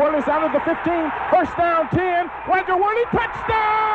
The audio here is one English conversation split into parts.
Wehrli's out of the 15, first down 10, Roger Wehrli, touchdown!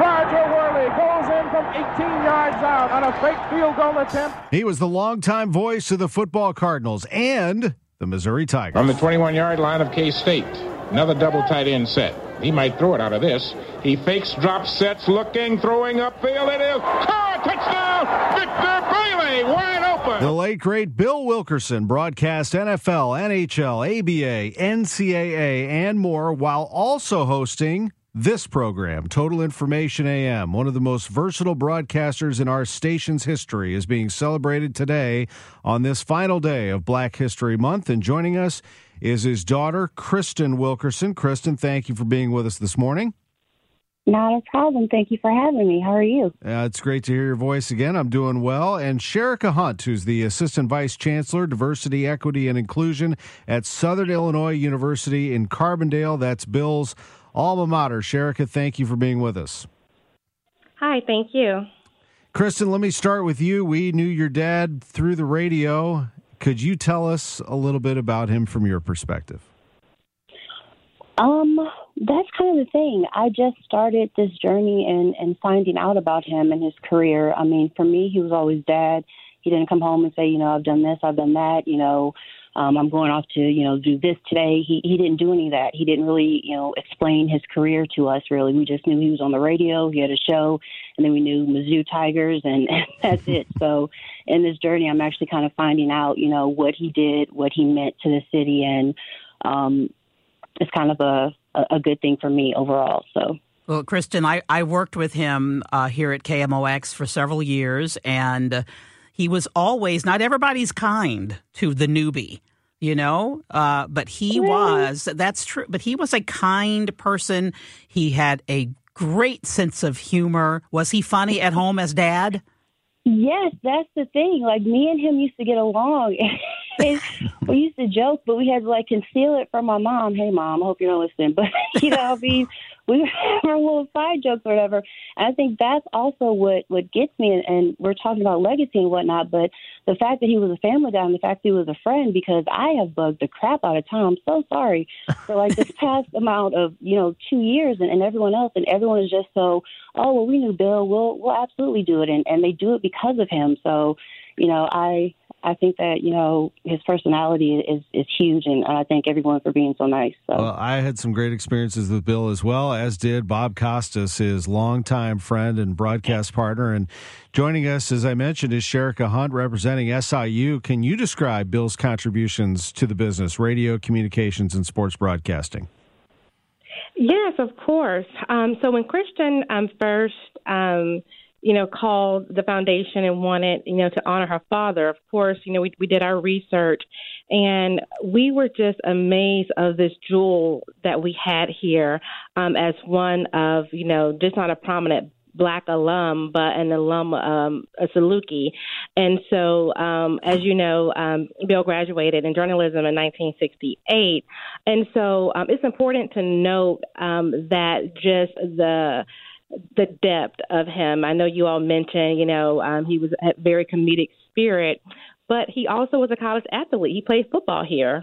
Roger Wehrli goes in from 18 yards out on a fake field goal attempt. He was the longtime voice of the football Cardinals and the Missouri Tigers. On the 21 yard line of K State, another double tight end set. He might throw it out of this. He fakes, drop sets, looking, throwing upfield. It is caught! Touchdown! Victor Bailey, wide open. The late great Bill Wilkerson broadcast NFL, NHL, ABA, NCAA, and more while also hosting this program, Total Information AM, one of the most versatile broadcasters in our station's history, is being celebrated today on this final day of Black History Month. And joining us is his daughter, Kristen Wilkerson. Kristen, thank you for being with us this morning. Not a problem. Thank you for having me. How are you? Uh, it's great to hear your voice again. I'm doing well. And Sherika Hunt, who's the Assistant Vice Chancellor, Diversity, Equity, and Inclusion at Southern Illinois University in Carbondale. That's Bill's alma mater. Sherika, thank you for being with us. Hi, thank you. Kristen, let me start with you. We knew your dad through the radio. Could you tell us a little bit about him from your perspective? Um, that's kind of the thing. I just started this journey and and finding out about him and his career. I mean, for me, he was always dad. He didn't come home and say, you know, I've done this, I've done that. You know, um, I'm going off to, you know, do this today. He he didn't do any of that. He didn't really, you know, explain his career to us. Really, we just knew he was on the radio. He had a show, and then we knew Mizzou Tigers, and, that's it. So, in this journey, I'm actually kind of finding out, you know, what he did, what he meant to the city, and um, it's kind of a a good thing for me overall. So. Well, Kristen, I, I worked with him uh, here at KMOX for several years, and uh, he was always not everybody's kind to the newbie, you know, uh, but he was. That's true. But he was a kind person. He had a great sense of humor. Was he funny at home as dad? Yes, that's the thing. Like me and him used to get along. we used to joke, but we had to like conceal it from my mom. Hey, mom, I hope you're not listening. But you know, I mean, we were our little side jokes or whatever. And I think that's also what what gets me. And, and we're talking about legacy and whatnot, but the fact that he was a family guy and the fact that he was a friend, because I have bugged the crap out of Tom. So sorry for like this past amount of you know two years, and, and everyone else, and everyone is just so. Oh well, we knew Bill. We'll we'll absolutely do it, and and they do it because of him. So, you know, I I think that you know his personality is is huge, and I thank everyone for being so nice. So. Well, I had some great experiences with Bill as well, as did Bob Costas, his longtime friend and broadcast partner. And joining us, as I mentioned, is Sherika Hunt representing SIU. Can you describe Bill's contributions to the business, radio, communications, and sports broadcasting? Yes, of course. Um, so when Kristen um, first um, you know, called the foundation and wanted, you know, to honor her father. Of course, you know, we we did our research and we were just amazed of this jewel that we had here um, as one of, you know, just not a prominent black alum, but an alum, um, a Saluki. And so, um, as you know, um, Bill graduated in journalism in 1968. And so um, it's important to note um, that just the the depth of him. I know you all mentioned, you know, um, he was a very comedic spirit, but he also was a college athlete. He played football here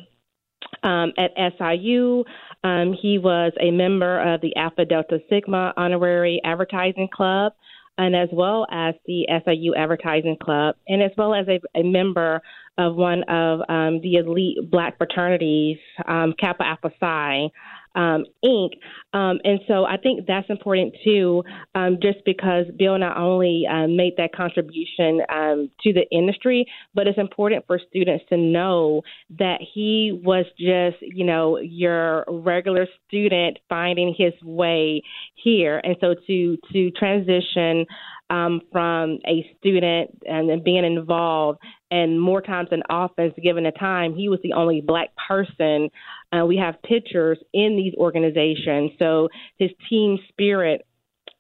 um, at SIU. Um, he was a member of the Alpha Delta Sigma Honorary Advertising Club, and as well as the SIU Advertising Club, and as well as a, a member of one of um, the elite black fraternities, um, Kappa Alpha Psi um, Inc. Um, and so I think that's important too, um, just because Bill not only um, made that contribution um, to the industry, but it's important for students to know that he was just, you know, your regular student finding his way here. And so to to transition um, from a student and being involved. And more times than often, given the time, he was the only black person. Uh, we have pictures in these organizations. So his team spirit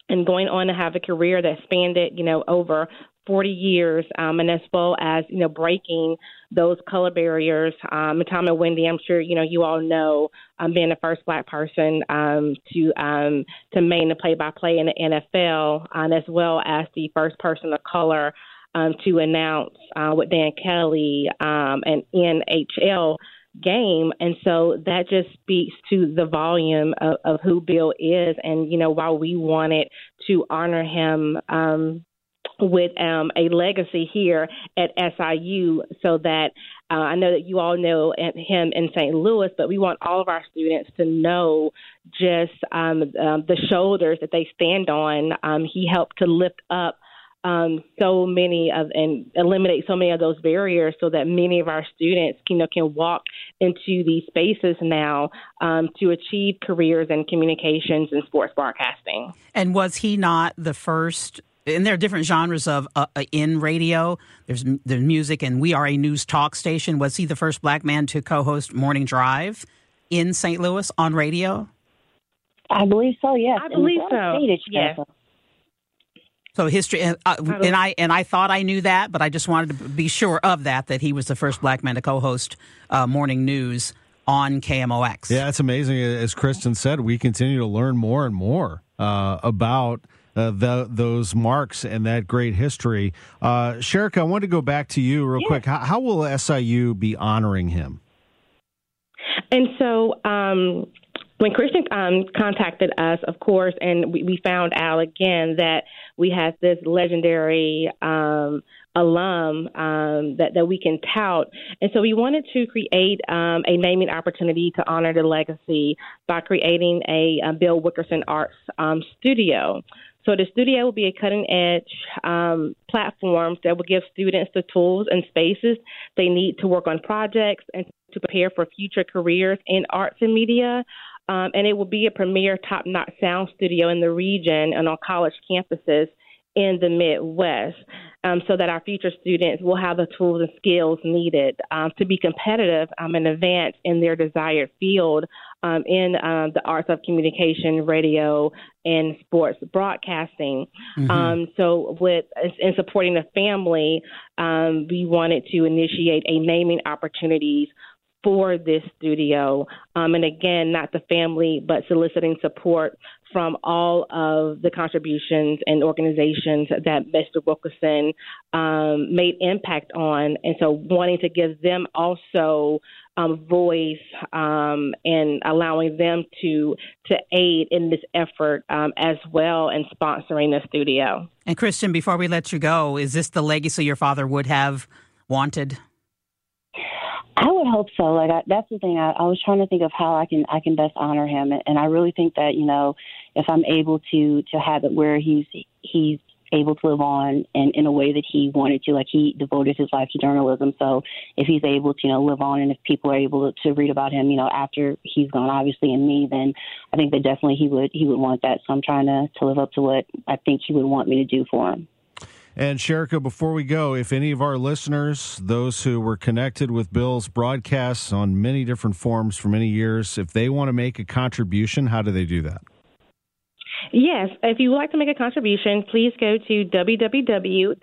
and going on to have a career that spanned it, you know, over 40 years, um, and as well as you know breaking those color barriers. Um, Tom and Wendy, I'm sure you know you all know, um, being the first black person um, to um, to main the play-by-play in the NFL, um, as well as the first person of color um, to announce uh, with Dan Kelly um, an NHL game. And so that just speaks to the volume of, of who Bill is. And, you know, while we wanted to honor him, um, with um, a legacy here at SIU so that uh, I know that you all know him in St. Louis, but we want all of our students to know just um, um, the shoulders that they stand on. Um, he helped to lift up um, so many of and eliminate so many of those barriers so that many of our students you know can walk into these spaces now um, to achieve careers in communications and sports broadcasting. And was he not the first and there are different genres of uh, uh, in radio. There's there's music, and we are a news talk station. Was he the first black man to co-host Morning Drive in St. Louis on radio? I believe so. Yes, I believe so. Yes. So history, uh, and I and I thought I knew that, but I just wanted to be sure of that that he was the first black man to co-host uh, morning news on KMOX. Yeah, it's amazing. As Kristen said, we continue to learn more and more uh, about uh, the, those marks and that great history. Uh, Sherika, I want to go back to you real yeah. quick. How, how, will SIU be honoring him? And so, um, when Kristen um, contacted us, of course, and we, we, found out again that we had this legendary um, alum um, that, that we can tout. And so we wanted to create um, a naming opportunity to honor the legacy by creating a, a Bill Wilkerson Arts um, Studio. So the studio will be a cutting edge um, platform that will give students the tools and spaces they need to work on projects and to prepare for future careers in arts and media. Um, and it will be a premier top notch sound studio in the region and on college campuses in the Midwest um, so that our future students will have the tools and skills needed um, to be competitive um, and advance in their desired field um, in um, the arts of communication, radio, and sports broadcasting. Mm-hmm. Um, so, with in supporting the family, we wanted to initiate a naming opportunities for this studio. Um, and again, not the family, but soliciting support from all of the contributions and organizations that Mr. Wilkerson um, made impact on. And so wanting to give them also um, voice um, and allowing them to to aid in this effort um, as well and sponsoring the studio. And Kristen, before we let you go, is this the legacy your father would have wanted? I would hope so. Like I, that's the thing. I, I was trying to think of how I can I can best honor him, and, I really think that you know if I'm able to to have it where he's he's able to live on and in a way that he wanted to. Like he devoted his life to journalism. So if he's able to, you know, live on and if people are able to, to read about him, you know, after he's gone, obviously, and me, then I think that definitely he would he would want that. So I'm trying to, to live up to what I think he would want me to do for him. And Sherika, before we go, if any of our listeners, those who were connected with Bill's broadcasts on many different forms for many years, if they want to make a contribution, how do they do that? Yes, if you would like to make a contribution, please go to www.siuf.org.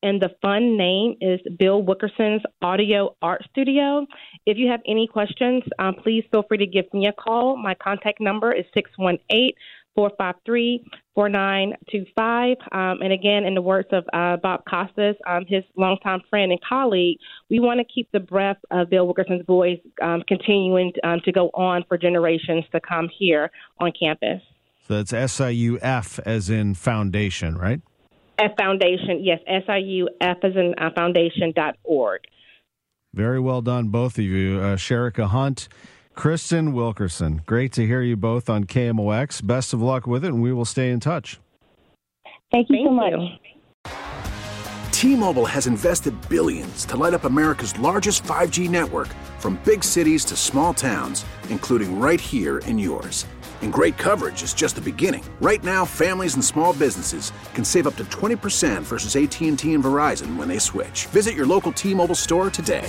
And the fund name is Bill Wilkerson's Audio Art Studio. If you have any questions, um, please feel free to give me a call. My contact number is 618 453 4925. Um, and again, in the words of uh, Bob Costas, um, his longtime friend and colleague, we want to keep the breath of Bill Wilkerson's voice um, continuing um, to go on for generations to come here on campus. So that's SIUF as in foundation, right? F Foundation, yes, SIUF as in uh, foundation.org. Very well done, both of you. Uh, Sherika Hunt Kristen Wilkerson. Great to hear you both on KMOX. Best of luck with it, and we will stay in touch. Thank you Thank so much. T-Mobile has invested billions to light up America's largest 5G network from big cities to small towns, including right here in yours. And great coverage is just the beginning. Right now, families and small businesses can save up to 20% versus AT&T and Verizon when they switch. Visit your local T-Mobile store today.